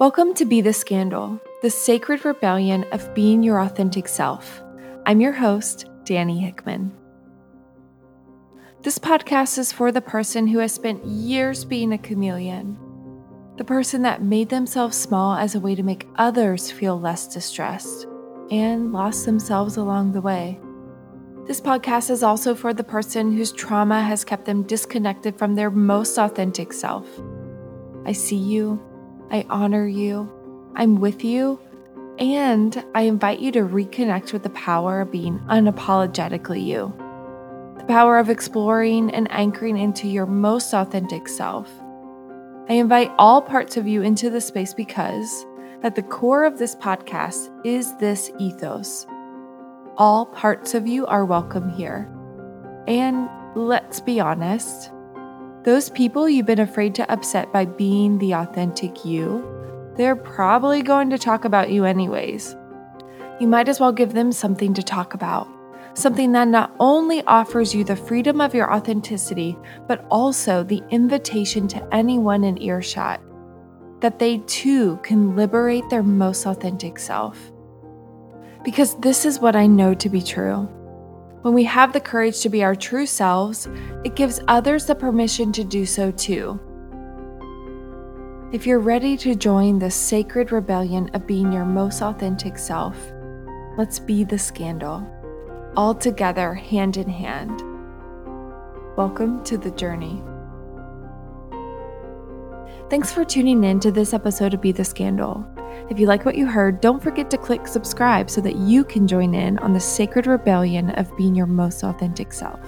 Welcome to Be the Scandal, the sacred rebellion of being your authentic self. I'm your host, Danny Hickman. This podcast is for the person who has spent years being a chameleon, the person that made themselves small as a way to make others feel less distressed and lost themselves along the way. This podcast is also for the person whose trauma has kept them disconnected from their most authentic self. I see you, I honor you, I'm with you, and I invite you to reconnect with the power of being unapologetically you. The power of exploring and anchoring into your most authentic self. I invite all parts of you into the space because at the core of this podcast is this ethos all parts of you are welcome here. And let's be honest, those people you've been afraid to upset by being the authentic you, they're probably going to talk about you anyways. You might as well give them something to talk about. Something that not only offers you the freedom of your authenticity, but also the invitation to anyone in earshot that they too can liberate their most authentic self because this is what I know to be true. When we have the courage to be our true selves, it gives others the permission to do so too. If you're ready to join the sacred rebellion of being your most authentic self, let's be the scandal, all together, hand in hand. Welcome to the journey. Thanks for tuning in to this episode of Be the Scandal. If you like what you heard, don't forget to click subscribe so that you can join in on the sacred rebellion of being your most authentic self.